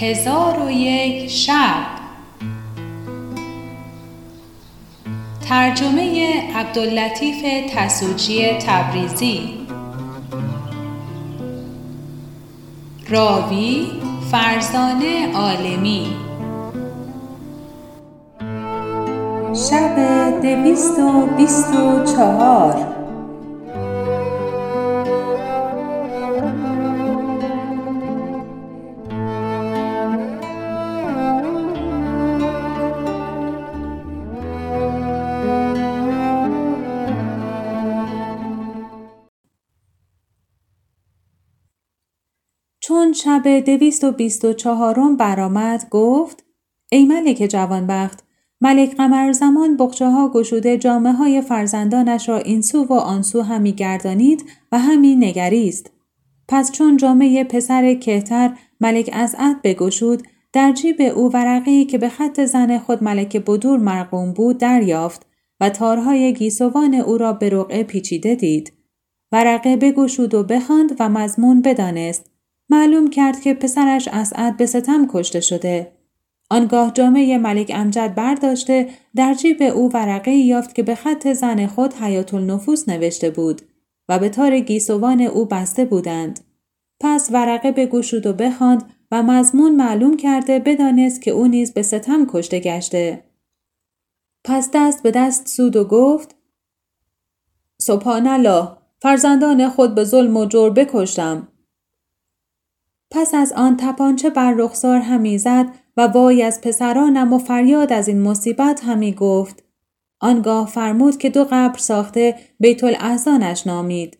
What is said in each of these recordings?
هزار و یک شب. ترجمه عبداللطیف تسوجی تبریزی. راوی فرزانه عالمی. شب دویست و بیست و چهار. شب دویست و بیست و چهارم برآمد گفت ای ملک جوانبخت ملک قمر زمان بخچه ها گشوده جامعه های فرزندانش را این سو و آن سو همی گردانید و همی نگریست. پس چون جامعه پسر کهتر ملک ازعد بگشود در جیب او ورقی که به خط زن خود ملک بدور مرقوم بود دریافت و تارهای گیسوان او را به رقعه پیچیده دید. ورقه بگشود و بخواند و مضمون بدانست معلوم کرد که پسرش اسعد به ستم کشته شده. آنگاه جامعه ملک امجد برداشته در جیب او ورقه یافت که به خط زن خود حیات النفوس نوشته بود و به تار گیسوان او بسته بودند. پس ورقه بگوشود و بخواند و مضمون معلوم کرده بدانست که او نیز به ستم کشته گشته. پس دست به دست سود و گفت سبحان الله فرزندان خود به ظلم و جور بکشتم پس از آن تپانچه بر رخسار همی زد و وای از پسرانم و فریاد از این مصیبت همی گفت. آنگاه فرمود که دو قبر ساخته بیت الاحزانش نامید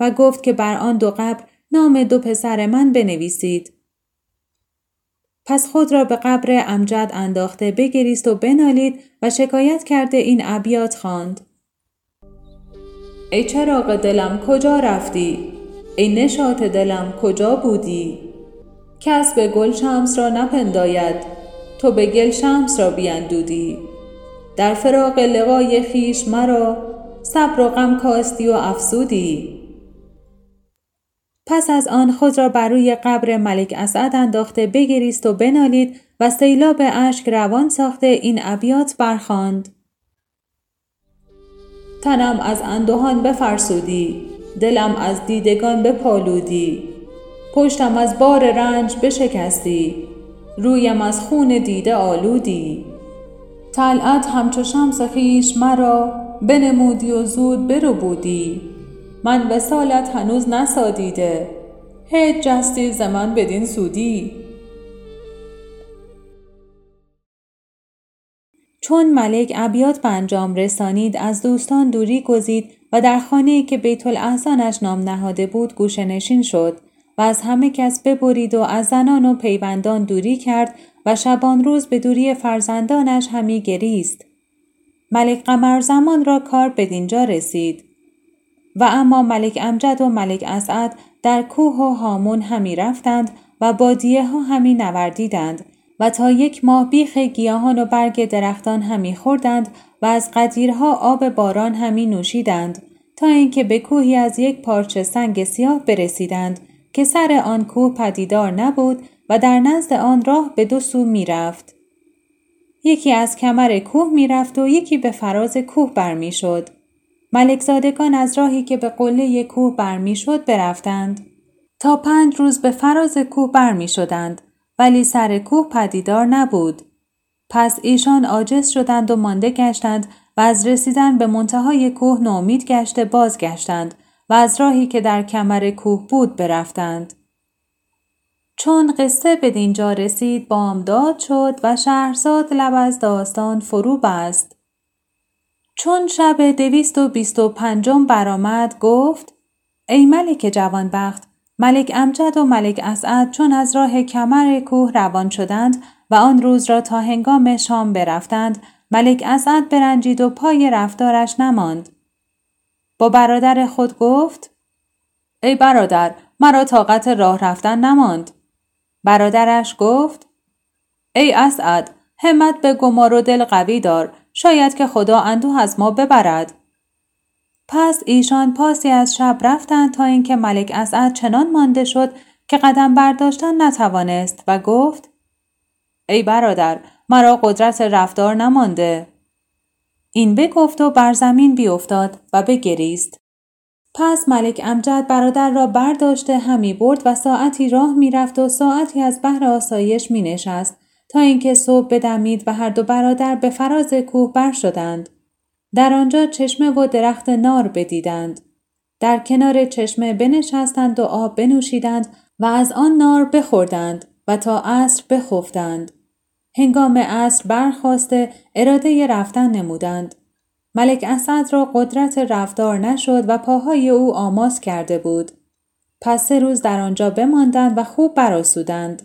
و گفت که بر آن دو قبر نام دو پسر من بنویسید. پس خود را به قبر امجد انداخته بگریست و بنالید و شکایت کرده این ابیات خواند. ای چراغ دلم کجا رفتی؟ ای نشاط دلم کجا بودی؟ کس به گل شمس را نپنداید تو به گل شمس را بیندودی. در فراق لقای خیش مرا صبر و غم کاستی و افسودی. پس از آن خود را بر روی قبر ملک اسعد انداخته بگریست و بنالید و سیلاب اشک روان ساخته این ابیات برخواند تنم از اندوهان بفرسودی دلم از دیدگان بپالودی. پشتم از بار رنج بشکستی رویم از خون دیده آلودی. طلعت همچو شمس خیش مرا بنمودی و زود برو بودی من وسالت هنوز نسادیده هیچ جستی ز من بدین سودی. چون ملک ابیات به انجام رسانید از دوستان دوری گزید و در خانه که بیت الاحسانش نام نهاده بود گوشه نشین شد. و از همه کس ببرید و از زنان و پیوندان دوری کرد و شبان روز به دوری فرزندانش همی گریست. ملک قمر زمان را کار به دینجا رسید. و اما ملک امجد و ملک اسعد در کوه و هامون همی رفتند و بادیه ها همی نوردیدند و تا یک ماه بیخ گیاهان و برگ درختان همی خوردند و از قدیرها آب باران همی نوشیدند تا اینکه به کوهی از یک پارچه سنگ سیاه برسیدند که سر آن کوه پدیدار نبود و در نزد آن راه به دو سو می‌رفت. یکی از کمر کوه می‌رفت و یکی به فراز کوه برمیشد. ملکزادگان از راهی که به قله کوه برمیشد برفتند. تا پنج روز به فراز کوه برمی شدند ولی سر کوه پدیدار نبود. پس ایشان عاجز شدند و مانده گشتند و از رسیدن به منتهای کوه نومید گشته بازگشتند و از راهی که در کمر کوه بود برفتند. چون قصه به دینجا رسید بامداد شد و شهرزاد لب از داستان فرو بست. چون شب دویست و بیست و پنجم برآمد گفت ای ملک جوانبخت ملک امجد و ملک اسعد چون از راه کمر کوه روان شدند و آن روز را تا هنگام شام برفتند ملک اسعد برنجید و پای رفتارش نماند با برادر خود گفت ای برادر مرا طاقت راه رفتن نماند. برادرش گفت ای اسعد همت به گمار و دل قوی دار شاید که خدا اندوه از ما ببرد. پس ایشان پاسی از شب رفتند تا اینکه ملک اسعد چنان مانده شد که قدم برداشتن نتوانست و گفت ای برادر مرا قدرت رفتار نمانده. این بگفت و بر زمین بیافتاد و بگریست پس ملک امجد برادر را برداشته همی برد و ساعتی راه می‌رفت و ساعتی از بهر آسایش می نشست تا اینکه صبح بدمید و هر دو برادر به فراز کوه بر شدند. در آنجا چشمه و درخت نار بدیدند. در کنار چشمه بنشستند و آب بنوشیدند و از آن نار بخوردند و تا عصر بخفتند. هنگام عصر برخواسته اراده رفتن نمودند. ملک اسد را قدرت رفتار نشد و پاهای او آماس کرده بود. پس سه روز در آنجا بماندند و خوب براسودند.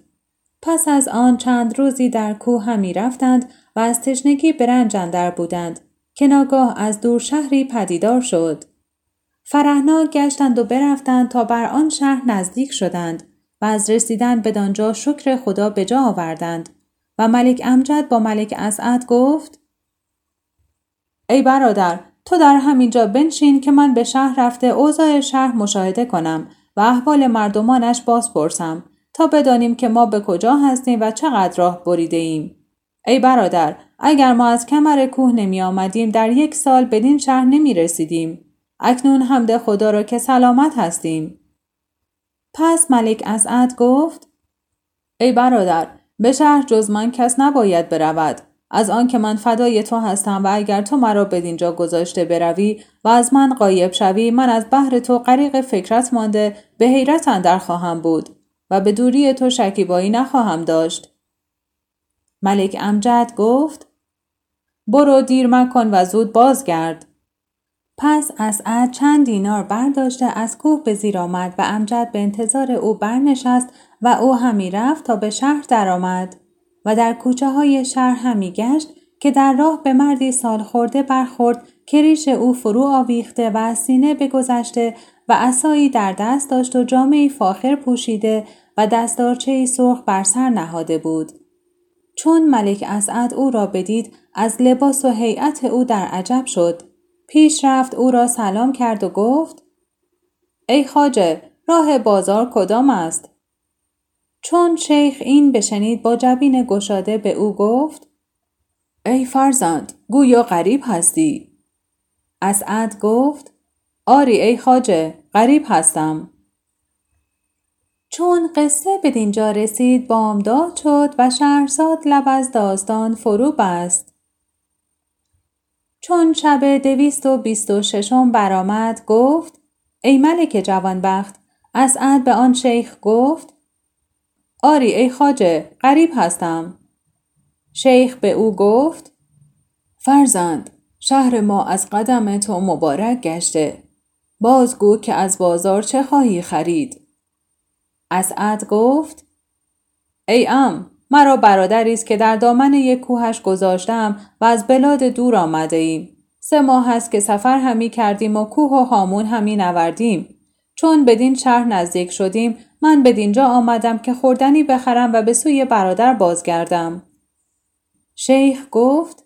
پس از آن چند روزی در کوه همی رفتند و از تشنگی برنج اندر بودند که ناگاه از دور شهری پدیدار شد. فرهناک گشتند و برفتند تا بر آن شهر نزدیک شدند و از رسیدن بدانجا شکر خدا به جا آوردند و ملک امجد با ملک اسعد گفت ای برادر تو در همینجا بنشین که من به شهر رفته اوضاع شهر مشاهده کنم و احوال مردمانش باز پرسم تا بدانیم که ما به کجا هستیم و چقدر راه بریده ایم. ای برادر اگر ما از کمر کوه نمی آمدیم در یک سال بدین شهر نمی رسیدیم. اکنون حمد خدا را که سلامت هستیم. پس ملک اسعد گفت ای برادر به شهر جز من کس نباید برود. از آن که من فدای تو هستم و اگر تو مرا بدینجا گذاشته بروی و از من قایب شوی من از بحر تو غریق فکرت مانده به حیرت اندر خواهم بود و به دوری تو شکیبایی نخواهم داشت. ملک امجد گفت برو دیر مکن و زود بازگرد. پس اسعد چند دینار برداشته از کوه به زیر آمد و امجد به انتظار او برنشست و او همی رفت تا به شهر درآمد و در کوچه های شهر همی گشت که در راه به مردی سال خورده برخورد که ریش او فرو آویخته و از سینه بگذشته و عصایی در دست داشت و جامعی فاخر پوشیده و دستارچه سرخ بر سر نهاده بود. چون ملک اسعد او را بدید از لباس و هیئت او در عجب شد. پیش رفت او را سلام کرد و گفت ای خاجه راه بازار کدام است؟ چون شیخ این بشنید با جبین گشاده به او گفت ای فرزند گویا غریب هستی؟ اسعد گفت آری ای خاجه غریب هستم. چون قصه به دینجا رسید بامداد شد و شهرزاد لب از داستان فرو بست. چون شب دویست و بیست و ششم برآمد گفت ای ملک جوانبخت اسعد به آن شیخ گفت آری ای خاجه غریب هستم. شیخ به او گفت فرزند شهر ما از قدم تو مبارک گشته. بازگو که از بازار چه خواهی خرید؟ اسعد گفت ای ام مرا برادری است که در دامن یک کوهش گذاشتم و از بلاد دور آمده ایم. سه ماه است که سفر همی کردیم و کوه و هامون همی نوردیم. چون بدین شهر نزدیک شدیم من بدینجا آمدم که خوردنی بخرم و به سوی برادر بازگردم. شیخ گفت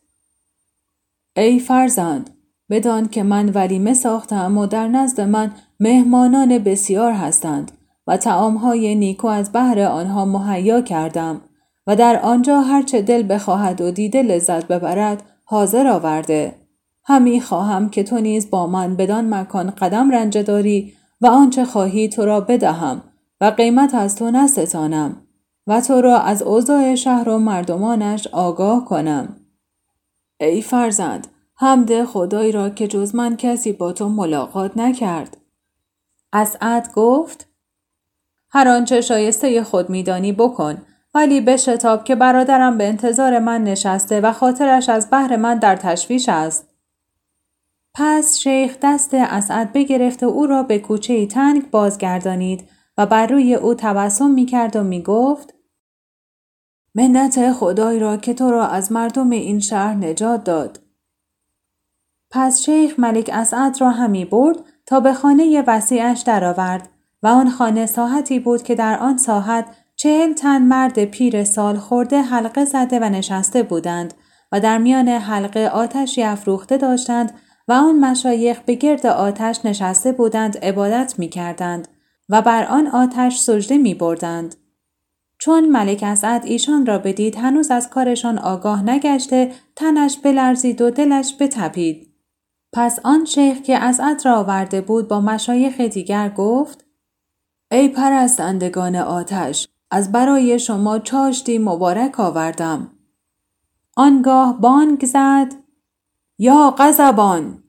ای فرزند بدان که من ولیمه ساختم و در نزد من مهمانان بسیار هستند و تعامهای نیکو از بهر آنها مهیا کردم و در آنجا هرچه دل بخواهد و دیده لذت ببرد حاضر آورده همی خواهم که تو نیز با من بدان مکان قدم رنجه داری و آنچه خواهی تو را بدهم و قیمت از تو نستانم و تو را از اوضاع شهر و مردمانش آگاه کنم. ای فرزند حمد خدای را که جز من کسی با تو ملاقات نکرد. اسعد گفت هر آنچه شایسته خود میدانی بکن ولی بشتاب که برادرم به انتظار من نشسته و خاطرش از بحر من در تشویش است. پس شیخ دست اسعد بگرفت و او را به کوچه تنگ بازگردانید و بر روی او تبسم می کرد و می گفت منت خدای را که تو را از مردم این شهر نجات داد. پس شیخ ملک اسعد را همی برد تا به خانه وسیعش درآورد و آن خانه ساحتی بود که در آن ساحت چهل تن مرد پیر سال خورده حلقه زده و نشسته بودند و در میان حلقه آتشی افروخته داشتند و آن مشایخ به گرد آتش نشسته بودند عبادت می کردند و بر آن آتش سجده می بردند. چون ملک اسعد ایشان را بدید هنوز از کارشان آگاه نگشته تنش بلرزید و دلش بتپید. پس آن شیخ که اسعد را آورده بود با مشایخ دیگر گفت ای پرستندگان آتش از برای شما چاشتی مبارک آوردم. آنگاه بانگ زد یا غضبان!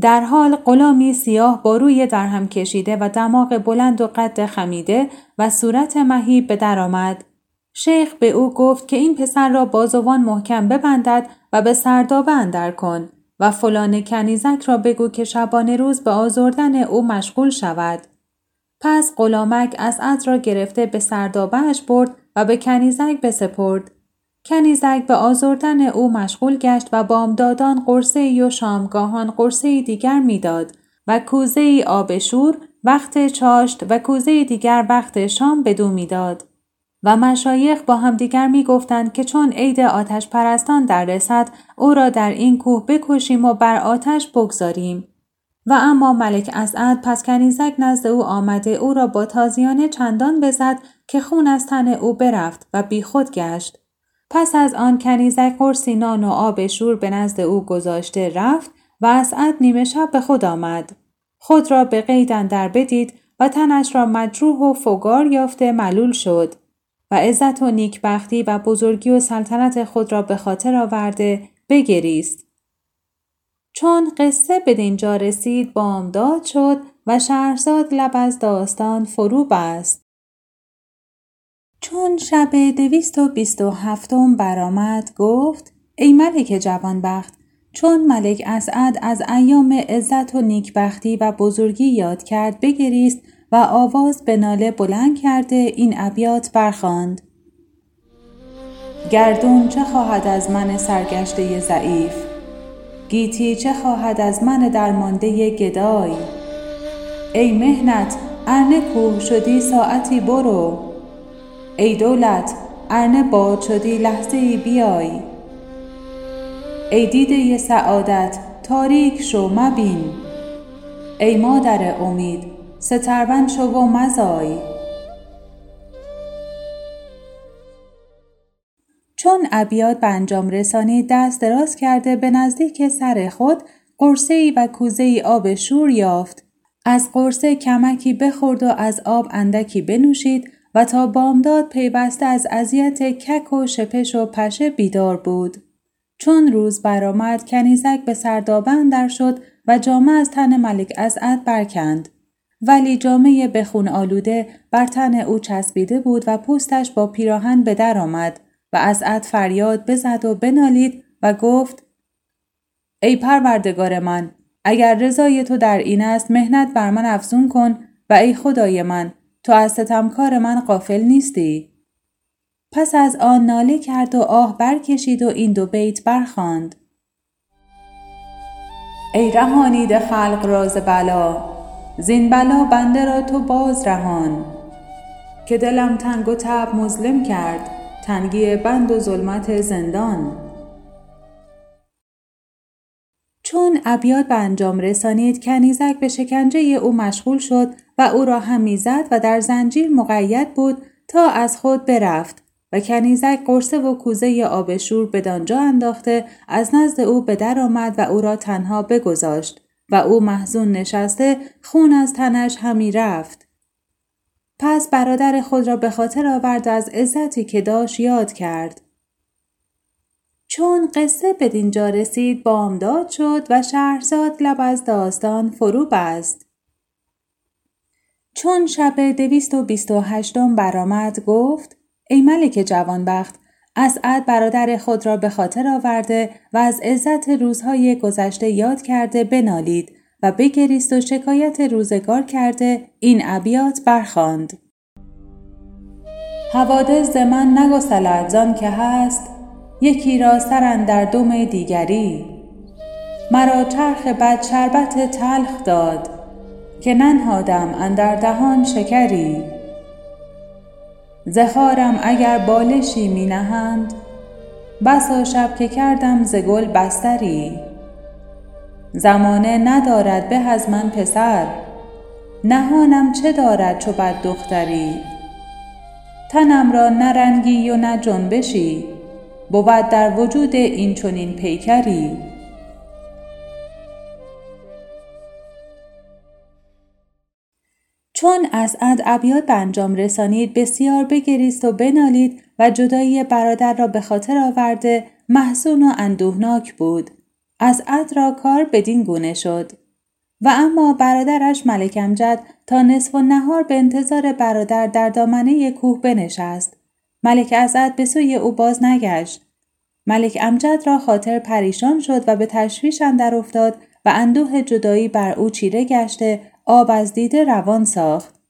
در حال غلامی سیاه با روی درهم کشیده و دماغ بلند و قد خمیده و صورت مهیب به درآمد شیخ به او گفت که این پسر را بازوان محکم ببندد و به سردابه اندر کن و فلان کنیزک را بگو که شبانه روز به آزردن او مشغول شود. پس غلامک اسعد را گرفته به سردابهش برد و به کنیزک بسپرد. کنیزک به آزردن او مشغول گشت و بامدادان قرصه و شامگاهان قرصه دیگر می‌داد و کوزه آب شور وقت چاشت و کوزه دیگر وقت شام بدو می‌داد. و مشایخ با همدیگر می گفتند که چون عید آتش پرستان در رسد او را در این کوه بکشیم و بر آتش بگذاریم. و اما ملک اسعد پس کنیزک نزد او آمده او را با تازیانه چندان بزد که خون از تن او برفت و بیخود گشت. پس از آن کنیزک قرصی نان و آب شور به نزد او گذاشته رفت و اسعد نیمه شب به خود آمد. خود را به قیدن در بدید و تنش را مجروح و فگار یافته ملول شد. و عزت و نیکبختی و بزرگی و سلطنت خود را به خاطر آورده بگریست. چون قصه به دینجا رسید بامداد شد و شهرزاد لب از داستان فرو بست. چون شب دویست و بیست و هفتم برآمد گفت ای ملک جوانبخت چون ملک اسعد از ایام عزت و نیکبختی و بزرگی یاد کرد بگریست و آواز به ناله بلند کرده این ابیات برخواند گردون چه خواهد از من سرگشته ضعیف؟ گیتی چه خواهد از من درمانده گدای؟ ای مهنت ارنه کوه شدی ساعتی برو. ای دولت ارنه باد شدی لحظه ای بیای. ای دیده سعادت تاریک شو مبین. ای مادر امید سترون شو و مزای. چون ابیات به انجام رسانی دست دراز کرده به نزدیک سر خود قرصه ای و کوزه ای آب شور یافت. از قرصه کمکی بخورد و از آب اندکی بنوشید و تا بامداد پیوسته از اذیت کک و شپش و پشه بیدار بود. چون روز برآمد کنیزک به سردابه اندر شد و جامه از تن ملک اسعد برکند. ولی جامعه بخون آلوده بر تن او چسبیده بود و پوستش با پیراهن به در آمد و از عد فریاد بزد و بنالید و گفت ای پروردگار من اگر رضای تو در این است مهنت بر من افزون کن و ای خدای من تو از ستمکار من قافل نیستی؟ پس از آن ناله کرد و آه برکشید و این دو بیت برخواند ای رهانید خلق راز بلا زین بلا بنده را تو باز رهان. که دلم تنگ و تب مظلم کرد تنگی بند و ظلمت زندان. چون ابیات به انجام رسانید کنیزک به شکنجه او مشغول شد و او را هم می‌زد و در زنجیر مقید بود تا از خود برفت و کنیزک قرصه و کوزه آب شور بدانجا انداخته از نزد او به در آمد و او را تنها بگذاشت و او محزون نشسته خون از تنش همی رفت. پس برادر خود را به خاطر آورد از عزتی که داشت یاد کرد. چون قصه به دینجا رسید بامداد شد و شهرزاد لب از داستان فرو بست. چون شب دویست و بیست و هشتم برآمد گفت ای ملک جوانبخت اسعد برادر خود را به خاطر آورده و از عزت روزهای گذشته یاد کرده بنالید و بگریست و شکایت روزگار کرده این ابیات برخواند. حوادث من نگسلد زان که هست یکی را سر در دم دیگری. مرا چرخ بد شربت تلخ داد که ننهادم اندر دهان شکری. زخارم اگر بالشی می نهند بسا شب که کردم ز گل بستری. زمانه ندارد به از من پسر نهانم چه دارد چو بد دختری؟ تنم را نرنگی و نه جنبشی. بود در وجود این چنین پیکری. چون اسعد ابیات به انجام رسانید بسیار بگریست و بنالید و جدایی برادر را به خاطر آورده محزون و اندوهناک بود. اسعد را کار بدین گونه شد. و اما برادرش ملک امجد تا نصف و نهار به انتظار برادر در دامنه کوه بنشست. ملک اسعد به سوی او باز نگشت ملک امجد را خاطر پریشان شد و به تشویش اندر افتاد و اندوه جدایی بر او چیره گشته آب از دیده روان ساخت.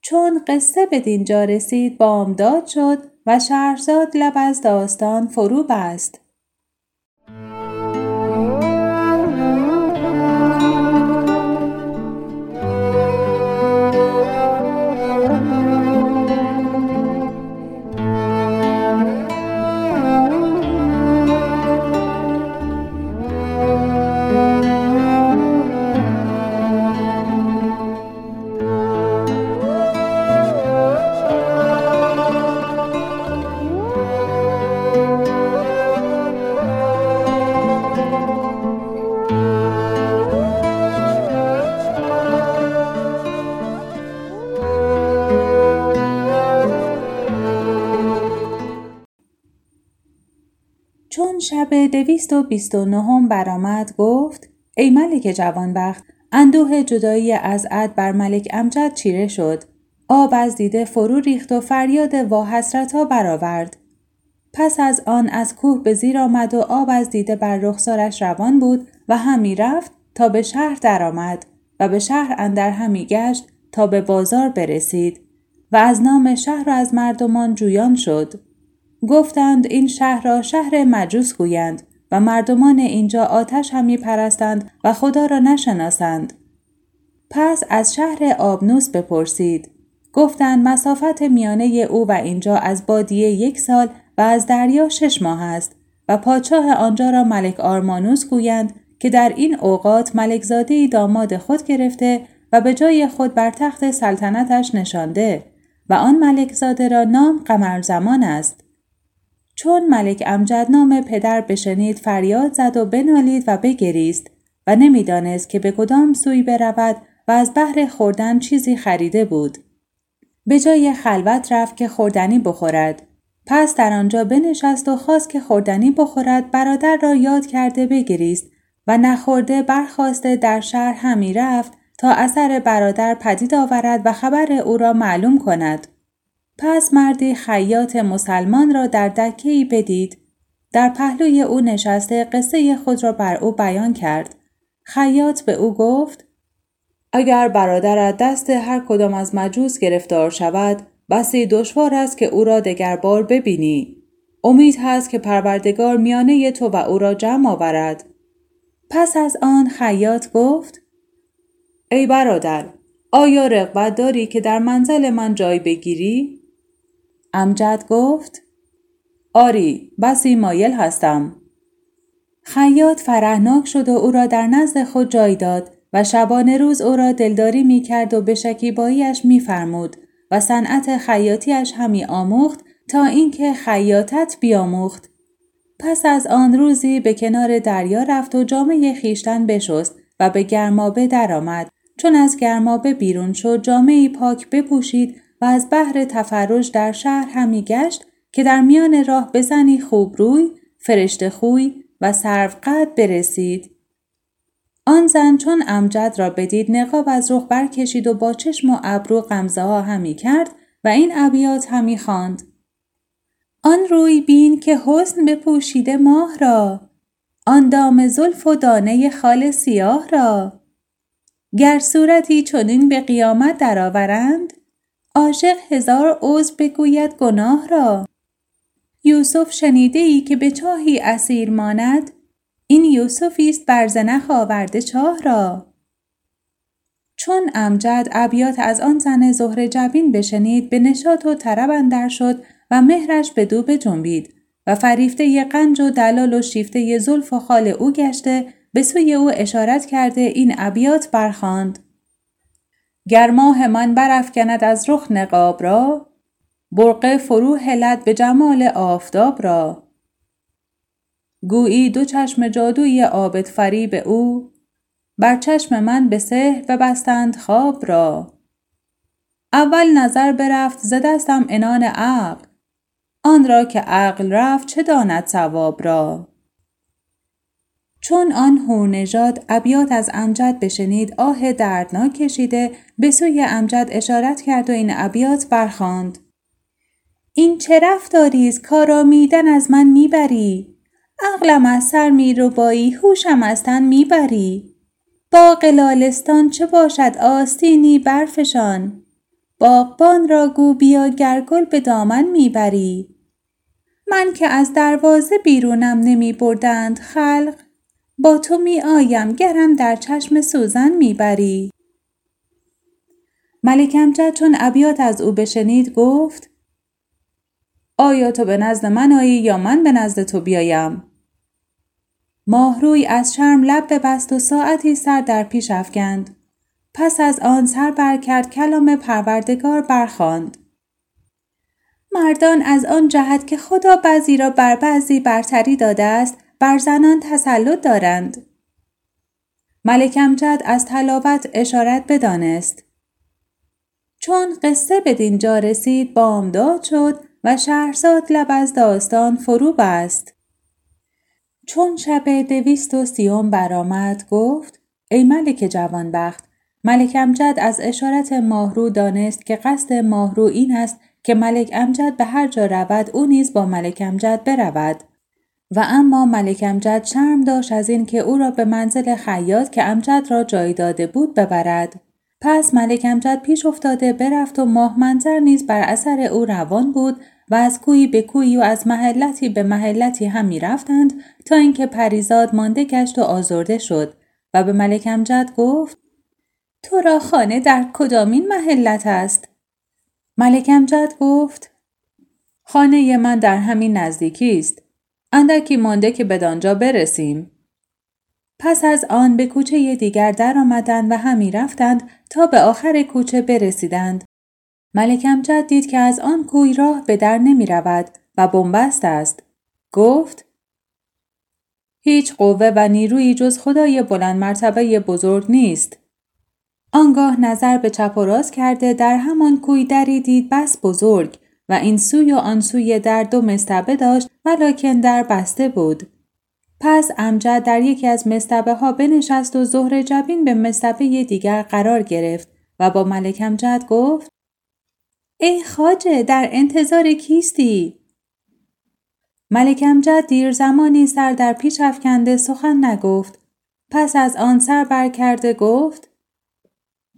چون قصه به دینجا رسید بامداد شد و شهرزاد لب از داستان فرو بست. شب دویست و بیست نهم برآمد گفت ای ملک جوانبخت اندوه جدایی از عد بر ملک امجد چیره شد. آب از دیده فرو ریخت و فریاد وا ها برآورد. پس از آن از کوه به زیر آمد و آب از دیده بر رخسارش روان بود و همی رفت تا به شهر درآمد و به شهر اندر همی گشت تا به بازار برسید و از نام شهر و از مردمان جویان شد. گفتند این شهر را شهر مجوس گویند و مردمان اینجا آتش همی پرستند و خدا را نشناسند. پس از شهر آبنوس بپرسید. گفتند مسافت میانه او و اینجا از بادیه یک سال و از دریا شش ماه است و پادشاه آنجا را ملک آرمانوس گویند که در این اوقات ملکزاده داماد خود گرفته و به جای خود بر تخت سلطنتش نشانده و آن ملکزاده را نام قمر زمان است. چون ملک امجد نام پدر بشنید فریاد زد و بنالید و بگریست و نمی‌دانست که به کدام سوی برود و از بهر خوردن چیزی خریده بود. به جای خلوت رفت که خوردنی بخورد. پس در آنجا بنشست و خواست که خوردنی بخورد برادر را یاد کرده بگریست و نخورده برخواسته در شهر همی رفت تا اثر برادر پدید آورد و خبر او را معلوم کند. پس مردی خیاط مسلمان را در دکهی بدید. در پهلوی او نشسته قصه خود را بر او بیان کرد. خیاط به او گفت اگر برادرت دست هر کدام از مجوس گرفتار شود بسی دشوار است که او را دگر بار ببینی. امید هست که پروردگار میانه تو و او را جمع آورد. پس از آن خیاط گفت ای برادر آیا رغبت داری که در منزل من جای بگیری؟ امجد گفت آری بسی مایل هستم. خیاط فرهناک شد و او را در نزد خود جای داد و شبانه روز او را دلداری می کرد و به شکیباییش می فرمود و صنعت خیاطیش همی آموخت تا اینکه خیاطت بیاموخت. پس از آن روزی به کنار دریا رفت و جامعه خیشتن بشست و به گرمابه درآمد. چون از گرمابه بیرون شد جامعه پاک بپوشید و از بحر تفرج در شهر همی گشت که در میان راه بزنی خوب روی، فرشته خوی و سرو قد برسید. آن زن چون امجد را بدید نقاب از رخ برکشید و با چشم و ابرو غمزه ها همی کرد و این ابیات همی خواند. آن روی بین که حسن بپوشیده ماه را آن دام زلف و دانه خال سیاه را گر صورتی چنین به قیامت درآورند عاشق هزار عذر بگوید گناه را. یوسف شنیده ای که به چاهی اسیر ماند؟ این یوسفی است بر زنخ آورده چاه را. چون امجد ابیات از آن زن زهر جبین بشنید به نشاط و طرب اندر شد و مهرش به دو بجنبید و فریفته قنج و دلال و شیفته زلف و خال او گشته به سوی او اشارت کرده این ابیات برخواند گر ماه من برافکند از رخ نقاب را برقه فرو هلد به جمال آفتاب را. گویی دو چشم جادوی عابد فریب او بر چشم من به سحر ببستند خواب را. اول نظر برفت ز دستم انان عقل آن را که عقل رفت چه داند ثواب را؟ چون آن هورنژاد ابیات از امجد بشنید آه دردناک کشیده به سوی امجد اشارت کرد و این ابیات برخواند این چه رفتاری است؟ کارامیدن از من می‌بری. عقلم از سر میربایی هوشم از تن می‌بری. باغ لالستان چه باشد؟ آستینی برفشان. باغبان را گو بیا گرگل به دامن می‌بری. من که از دروازه بیرونم نمی بردند خلق با تو می آیم گرم در چشم سوزن می بری. ملک امجد چون ابیات از او بشنید گفت آیا تو به نزد من آیی یا من به نزد تو بیایم؟ ماهروی از شرم لب ببست و ساعتی سر در پیش افکند. پس از آن سر بر کرد کلام پروردگار برخواند. مردان از آن جهت که خدا بعضی را بر بعضی برتری داده است بر زنان تسلط دارند. ملک امجد از تلاوت اشارت بدانست. چون قصه به دینجا رسید بامداد شد و شهرزاد لب از داستان فرو بست. چون شب دویست و سیوم برآمد گفت ای ملک جوانبخت ملک امجد از اشارت ماهرو دانست که قصد ماهرو این است که ملک امجد به هر جا رود او نیز با ملک امجد برود و اما ملک امجد شرم داشت از این که او را به منزل خیاط که امجد را جای داده بود ببرد پس ملک امجد پیش افتاده برفت و ماه منظر نیز بر اثر او روان بود و از کویی به کویی و از محلتی به محلتی هم می رفتند تا اینکه پریزاد مانده گشت و آزرده شد و به ملک امجد گفت تو را خانه در کدامین محلت است؟ ملک امجد گفت خانه من در همین نزدیکی است. اندکی مانده که بدانجا برسیم. پس از آن به کوچه دیگر در آمدند و همی رفتند تا به آخر کوچه برسیدند. ملک امجد دید که از آن کوی راه به در نمی رود و بنبست است. گفت هیچ قوه و نیروی جز خدای بلند مرتبه بزرگ نیست. آنگاه نظر به چپ و راست کرده در همان کوی دری دید بس بزرگ و این سوی و آن سوی در دو مستبه داشت ولیکن در بسته بود. پس امجد در یکی از مستبه ها بنشست و ظهر جبین به مستبه دیگر قرار گرفت و با ملک امجد گفت ای خاجه در انتظار کیستی؟ ملک امجد دیر زمانی سر در پیش افکنده سخن نگفت. پس از آن سر برکرده گفت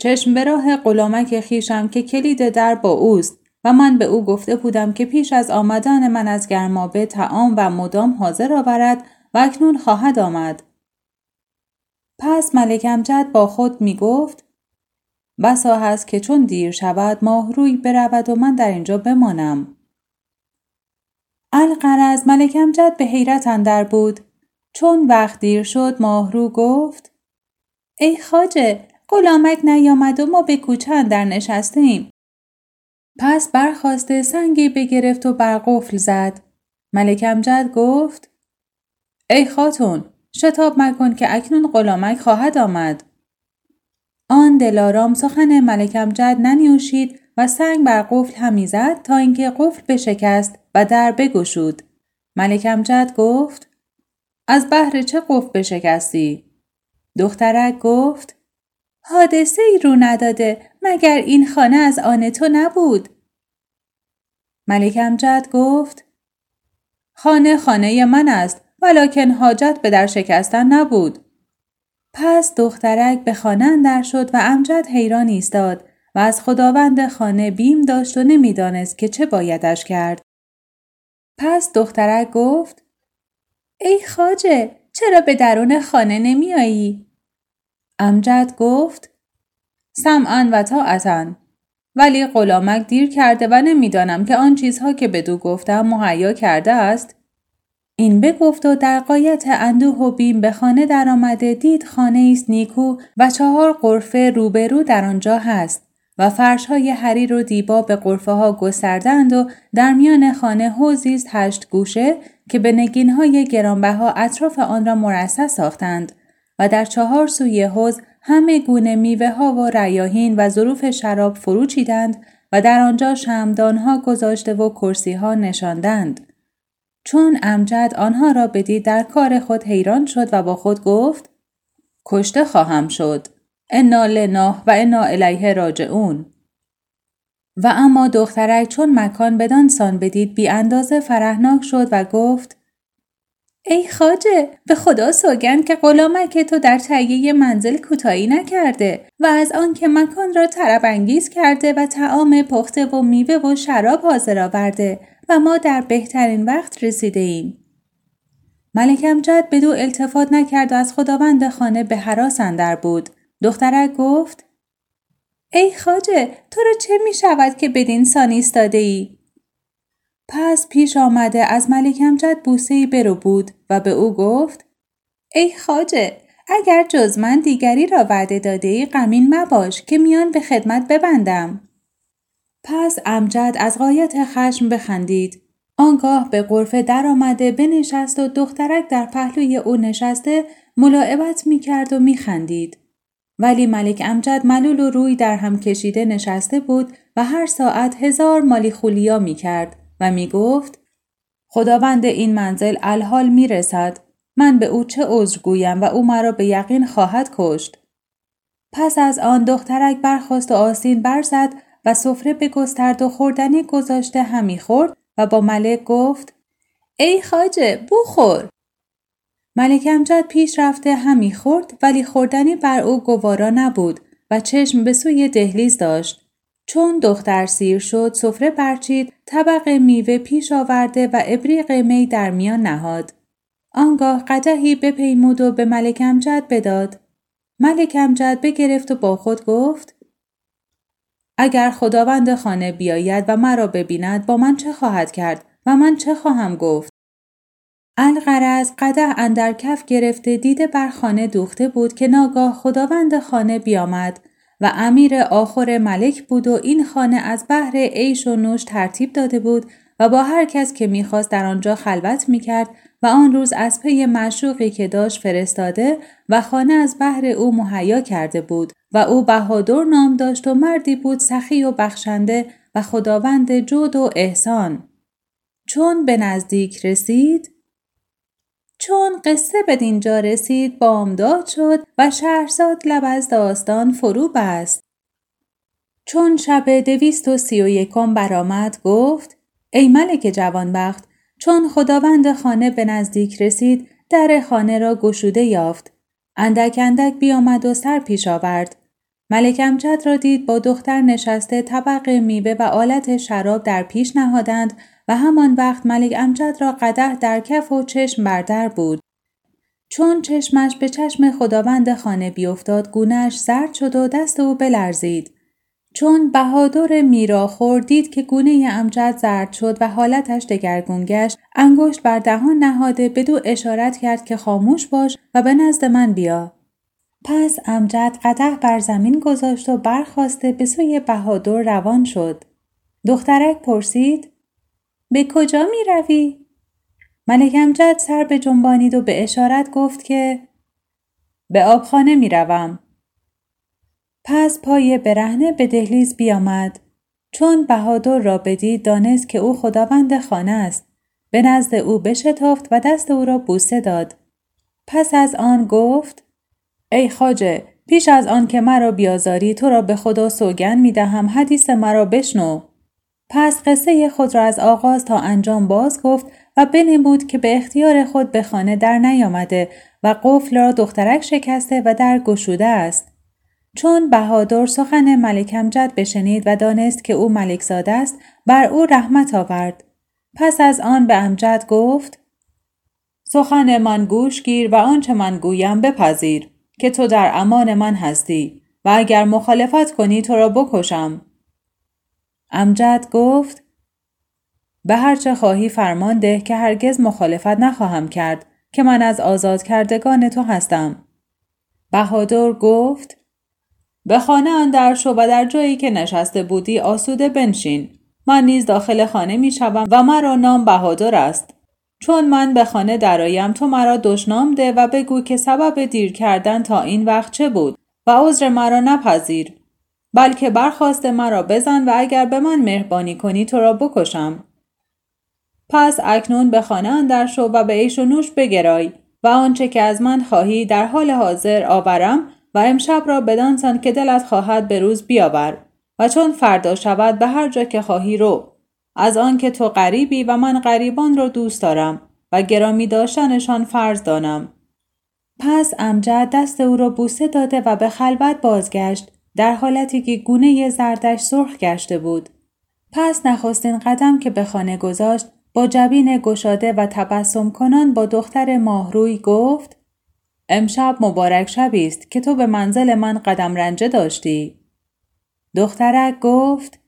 چشم به راه غلامک خیشم که کلید در با اوست و من به او گفته بودم که پیش از آمدن من از گرمابه تعام و مدام حاضر آورد و اکنون خواهد آمد. پس ملک امجد با خود می گفت بسا هست که چون دیر شود ماه روی برود و من در اینجا بمانم. القرز ملک امجد به حیرت اندر بود. چون وقت دیر شد ماهرو گفت ای خاجه غلامک نیامد و ما به کوچه در نشستیم. پس برخواسته سنگی بگرفت و بر قفل زد. ملک امجد گفت ای خاتون شتاب مکن که اکنون غلامک خواهد آمد. آن دلارام سخن ملک امجد ننیوشید و سنگ بر قفل همی زد تا اینکه قفل بشکست و در بگشود. ملک امجد گفت از بحر چه قفل بشکستی؟ دخترک گفت حادثه ای رو نداده مگر این خانه از آن تو نبود؟ ملک امجد گفت خانه خانه من است ولکن حاجت به در شکستن نبود. پس دخترک به خانه اندر شد و امجد حیران ایستاد و از خداوند خانه بیم داشت و نمی‌دانست که چه بایدش کرد. پس دخترک گفت ای خاجه چرا به درون خانه نمیایی؟ امجد گفت سمعا و طاعتا. ولی غلامک دیر کرده و نمی‌دانم که آن چیزها که بدو گفتم مهیا کرده است. این بگفت و در قایت اندوه و بیم به خانه درآمده دید خانه است نیکو و چهار قرفه روبرو در آنجا هست و فرش های حریر و دیبا به قرفه ها گستردند و در میان خانه حوزی است هشت گوشه که به نگین های گرانبها اطراف آن را مرصع ساختند و در چهار سوی حوز همه گونه میوه ها و ریاهین و ظروف شراب فرو چیدند و در آنجا شمدان ها گذاشته و کرسی ها نشاندند. چون امجد آنها را بدید در کار خود حیران شد و با خود گفت کشته خواهم شد. انا لناه و انا الیه راجعون. و اما دخترک چون مکان بدان سان بدید بی اندازه فرهناک شد و گفت ای خاجه به خدا سوگند که غلامک تو در تهیه منزل کوتاهی نکرده و از آنکه مکان را طرب انگیز کرده و تعام پخته و میوه و شراب حاضر آورده و ما در بهترین وقت رسیده ایم. ملک امجد به دو التفات نکرد و از خداوند خانه به حراس اندر بود. دخترک گفت ای خاجه تو را چه می شود که بدین سان ایستاده ای؟ پس پیش آمده از ملک امجد بوسه ای برو بود و به او گفت ای خاجه اگر جز من دیگری را وعده داده ای غمین مباش که میان به خدمت ببندم. پس امجد از قایت خشم بخندید. آنگاه به قرفه در آمده بنشست و دخترک در پهلوی او نشسته ملاعبت می کرد و می خندید. ولی ملک امجد ملول و روی در هم کشیده نشسته بود و هر ساعت هزار مالی خولیا می کرد و می گفت خداوند این منزل الحال می رسد. من به او چه عذر گویم و او مرا به یقین خواهد کشت. پس از آن دخترک برخواست و آسین برزد و سفره بگسترد و خوردنی گذاشته همی خورد و با ملک گفت ای خاجه بخور ملک امجد پیش رفته همی خورد ولی خوردنی بر او گوارا نبود و چشم به سوی دهلیز داشت چون دختر سیر شد سفره برچید طبق میوه پیش آورده و ابریق می در میان نهاد. آنگاه قدهی بپیمود و به ملک امجد بداد. ملک امجد بگرفت و با خود گفت اگر خداوند خانه بیاید و مرا ببیند با من چه خواهد کرد؟ و من چه خواهم گفت؟ الغرض قده اندر کف گرفته دیده بر خانه دوخته بود که ناگاه خداوند خانه بیامد. و امیر آخر ملک بود و این خانه از بحر عیش و نوش ترتیب داده بود و با هر کس که می‌خواست در آنجا خلوت می‌کرد و آن روز از پی معشوقی که داشت فرستاده و خانه از بحر او مهیا کرده بود و او بهادر نام داشت و مردی بود سخی و بخشنده و خداوند جود و احسان. چون به نزدیک رسید چون قصه به دینجا رسید بامداد شد و شهرزاد لب از داستان فرو بست. چون شب دویست و سی و یکم برآمد گفت ای ملک جوانبخت چون خداوند خانه به نزدیک رسید در خانه را گشوده یافت. اندک اندک بیامد و سر پیش آورد. ملک امجد را دید با دختر نشسته طبق میوه و آلت شراب در پیش نهادند و همان وقت ملک امجد را قده در کف و چشم بردر بود. چون چشمش به چشم خداوند خانه بیفتاد گونهش زرد شد و دست او بلرزید. چون بهادر میراخور دید که گونه امجد زرد شد و حالتش دگرگون گشت انگشت بر دهان نهاده بدو اشارت کرد که خاموش باش و به نزد من بیا پس امجد قده بر زمین گذاشت و برخواسته به سوی بهادر روان شد دخترک پرسید به کجا می روی؟ ملک امجد سر به جنبانید و به اشارت گفت که به آبخانه می روم. پس پای برهنه به دهلیز بیامد. چون بهادر را بدید دانست که او خداوند خانه است. به نزد او بشتافت و دست او را بوسه داد. پس از آن گفت ای خاجه پیش از آن که مرا بیازاری تو را به خدا سوگن می دهم حدیث مرا بشنو. پس قصه خود را از آغاز تا انجام باز گفت و بنمود که به اختیار خود به خانه در نیامده و قفل را دخترک شکسته و در گشوده است. چون بهادر سخن ملک امجد بشنید و دانست که او ملک زاده است بر او رحمت آورد. پس از آن به امجد گفت سخن من گوش گیر و آنچه من گویم بپذیر که تو در امان من هستی و اگر مخالفت کنی تو را بکشم. امجد گفت به هر چه خواهی فرمان ده که هرگز مخالفت نخواهم کرد که من از آزاد کردگان تو هستم. بهادر گفت به خانه اندر شو و در جایی که نشسته بودی آسوده بنشین. من نیز داخل خانه می شوم و مرا نام بهادر است. چون من به خانه درایم تو مرا دشنام ده و بگو که سبب دیر کردن تا این وقت چه بود و عذر مرا نپذیر. بلکه برخواست مرا بزن و اگر به من مهربانی کنی تو را بکشم. پس اکنون به خانه اندر شو و به ایش و نوش بگرای و آنچه که از من خواهی در حال حاضر آورم و امشب را بدانسان که دلت خواهد به روز بیاور و چون فردا شود به هر جا که خواهی رو. از آنکه تو غریبی و من غریبان را دوست دارم و گرامی داشتنشان فرض دانم. پس امجد دست او را بوسه داده و به خلوت بازگشت در حالتی که گونه زردش سرخ گشته بود. پس نخستین قدم که به خانه گذاشت با جبین گشاده و تبسم کنان با دختر ماهروی گفت امشب مبارک شبی است که تو به منزل من قدم رنجه داشتی. دخترک گفت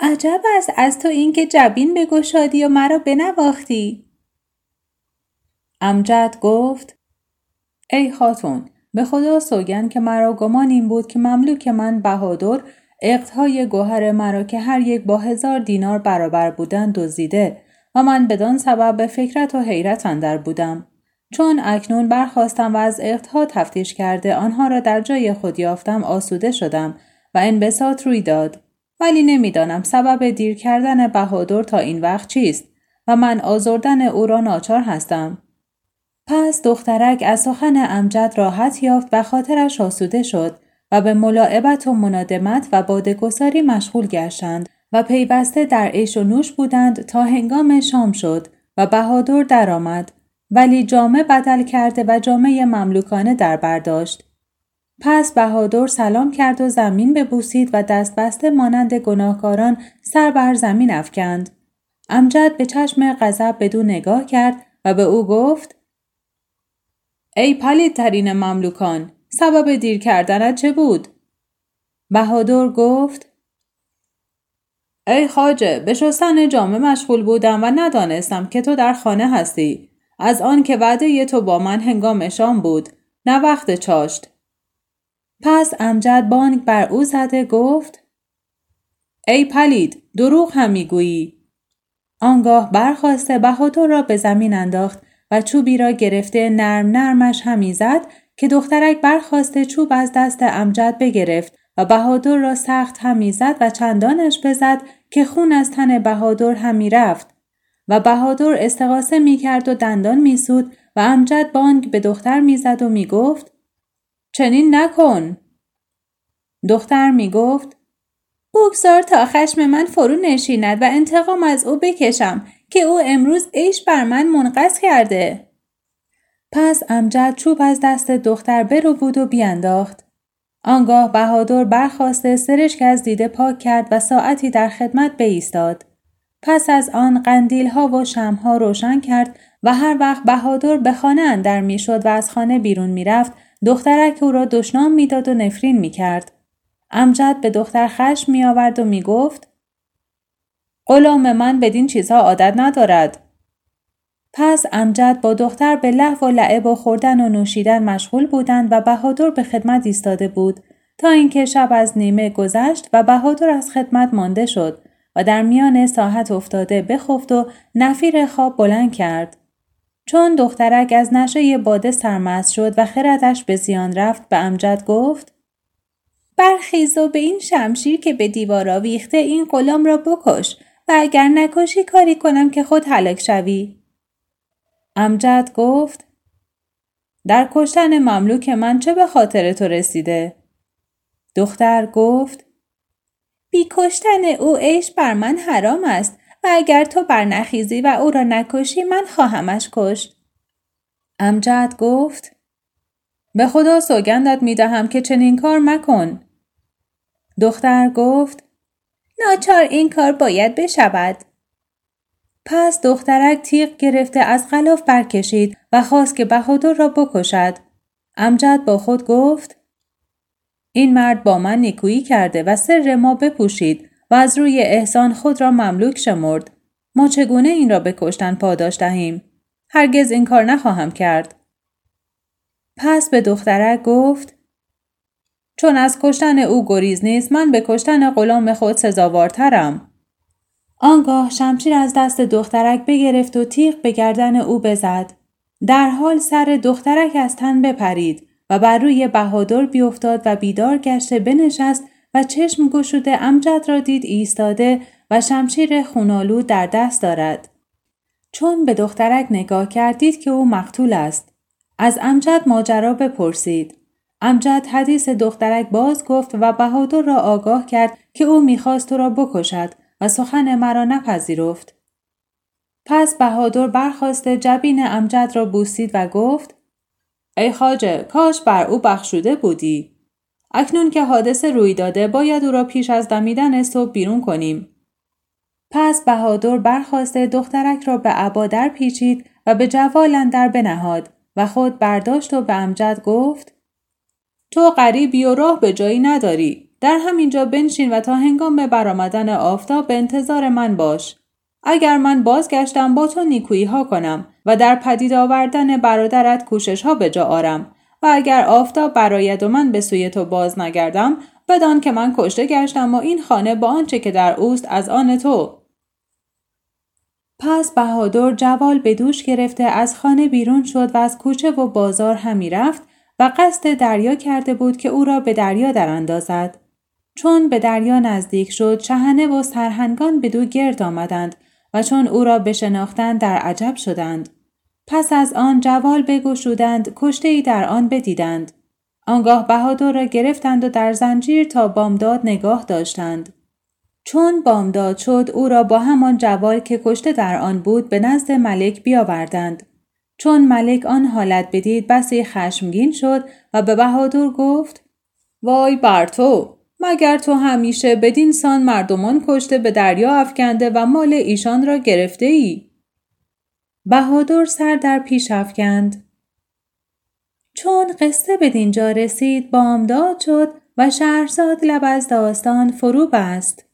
عجب است از تو اینکه جبین بگشادی و مرا بنواختی. امجد گفت ای خاتون به خدا سوگن که مرا گمان این بود که مملوک من بهادر اقتهای گوهر مرا که هر یک با هزار دینار برابر بودن دزدیده و من بدان سبب به فکرت و حیرت اندر بودم. چون اکنون برخواستم و از اقتها تفتیش کرده آنها را در جای خود یافتم آسوده شدم و انبساط روی داد. ولی نمی‌دانم سبب دیر کردن بهادر تا این وقت چیست و من آزردن او را ناچار هستم. پس دخترک از سخن امجد راحت یافت و خاطرش آسوده شد و به ملاعبت و منادمت و بادگساری مشغول گشتند و پیوسته در عیش و نوش بودند تا هنگام شام شد و بهادر درآمد ولی جامه بدل کرده و جامعه مملوکانه در برداشت. پس بهادر سلام کرد و زمین ببوسید و دست بسته مانند گناهکاران سر بر زمین افکند. امجد به چشم غضب بدو نگاه کرد و به او گفت ای پلیدترین مملوکان سبب دیر کردنت چه بود؟ بهادر گفت ای خاجه به شستن جامعه مشغول بودم و ندانستم که تو در خانه هستی. از آن که وعده تو با من هنگام شام بود نه وقت چاشت. پس امجد بانگ بر او زده گفت ای پلید دروغ هم می‌گویی آنگاه برخواسته بهادر را به زمین انداخت و چوبی را گرفته نرم نرمش همی زد که دخترک برخواسته چوب از دست امجد بگرفت و بهادر را سخت همی زد و چندانش بزد که خون از تن بهادر همی رفت و بهادر استقاسه می کرد و دندان می سود و امجد بانگ به دختر می زد و می گفت چنین نکن. دختر می گفت بگذار تا خشم من فرو نشیند و انتقام از او بکشم که او امروز عیش بر من منقص کرده. پس امجد چوب از دست دختر برو بود و بیانداخت. آنگاه بهادر برخواسته سرشک از دیده پاک کرد و ساعتی در خدمت بایستاد. پس از آن قندیل ها و شمها روشن کرد و هر وقت بهادر به خانه اندر می‌شد و از خانه بیرون می‌رفت دخترک او را دشنام می‌داد و نفرین می‌کرد امجد به دختر خشم می آورد و می گفت غلام من بدین چیزها عادت ندارد. پس امجد با دختر به لحو و لعب و خوردن و نوشیدن مشغول بودند و بهادر به خدمت ایستاده بود تا اینکه شب از نیمه گذشت و بهادر از خدمت مانده شد و در میان ساحت افتاده بخفت و نفیر خواب بلند کرد. چون دخترک از نشه باده سرمست شد و خردش به زیان رفت به امجد گفت برخیز و به این شمشیر که به دیوار آویخته این غلام را بکش اگر نکشی کاری کنم که خود هلاک شوی. امجد گفت در کشتن مملوک من چه به خاطر تو رسیده؟ دختر گفت بی کشتن او عیش بر من حرام است و اگر تو برنخیزی و او را نکشی من خواهمش کشت. امجد گفت به خدا سوگندت می دهم که چنین کار مکن. دختر گفت ناچار این کار باید بشود. پس دخترک تیغ گرفته از غلاف برکشید و خواست که بهادر را بکشد. امجد با خود گفت این مرد با من نیکویی کرده و سر ما بپوشید و از روی احسان خود را مملوک شمرد. ما چگونه این را به کشتن پاداش دهیم؟ هرگز این کار نخواهم کرد. پس به دخترک گفت چون از کشتن او گریز نیست من به کشتن غلام خود سزاوارترم آنگاه شمشیر از دست دخترک بگرفت و تیغ به گردن او بزد در حال سر دخترک از تن بپرید و بر روی بهادر بیفتاد و بیدار گشته بنشست و چشم گشوده امجد را دید ایستاده و شمشیر خونالو در دست دارد. چون به دخترک نگاه کردید که او مقتول است. از امجد ماجرا بپرسید. امجد حدیث دخترک باز گفت و بهادر را آگاه کرد که او می‌خواست تو را بکشد و سخن مرا نپذیرفت. پس بهادر برخواسته جبین امجد را بوسید و گفت ای خاجه کاش بر او بخشوده بودی. اکنون که حادثه روی داده باید او را پیش از دمیدن صبح بیرون کنیم. پس بهادر برخواسته دخترک را به عبا در پیچید و به جوال در بنهاد و خود برداشت و به امجد گفت تو غریبی و راه به جایی نداری. در همینجا بنشین و تا هنگام برآمدن آفتاب به انتظار من باش. اگر من بازگشتم با تو نیکویی ها کنم و در پدید آوردن برادرت کوشش ها به جا آرم. و اگر آفتاب براید و من به سوی تو باز نگردم بدان که من کشته گشتم و این خانه با آنچه که در اوست از آن تو. پس بهادر جوال به دوش گرفته از خانه بیرون شد و از کوچه و بازار همی رفت و قصد دریا کرده بود که او را به دریا در اندازد. چون به دریا نزدیک شد شهنه و سرهنگان به دو گرد آمدند و چون او را بشناختند در عجب شدند. پس از آن جوال بگشودند کشته ای در آن بدیدند. آنگاه بهادر را گرفتند و در زنجیر تا بامداد نگاه داشتند. چون بامداد شد او را با همان جوال که کشته در آن بود به نزد ملک بیاوردند. چون ملک آن حالت بدید بسی خشمگین شد و به بهادر گفت وای بر تو مگر تو همیشه بدین سان مردمان کشته به دریا افکنده و مال ایشان را گرفته ای؟ بهادر سر در پیش افکند. چون قصه به دینجا رسید بامداد شد و شهرزاد لب از داستان فرو بست.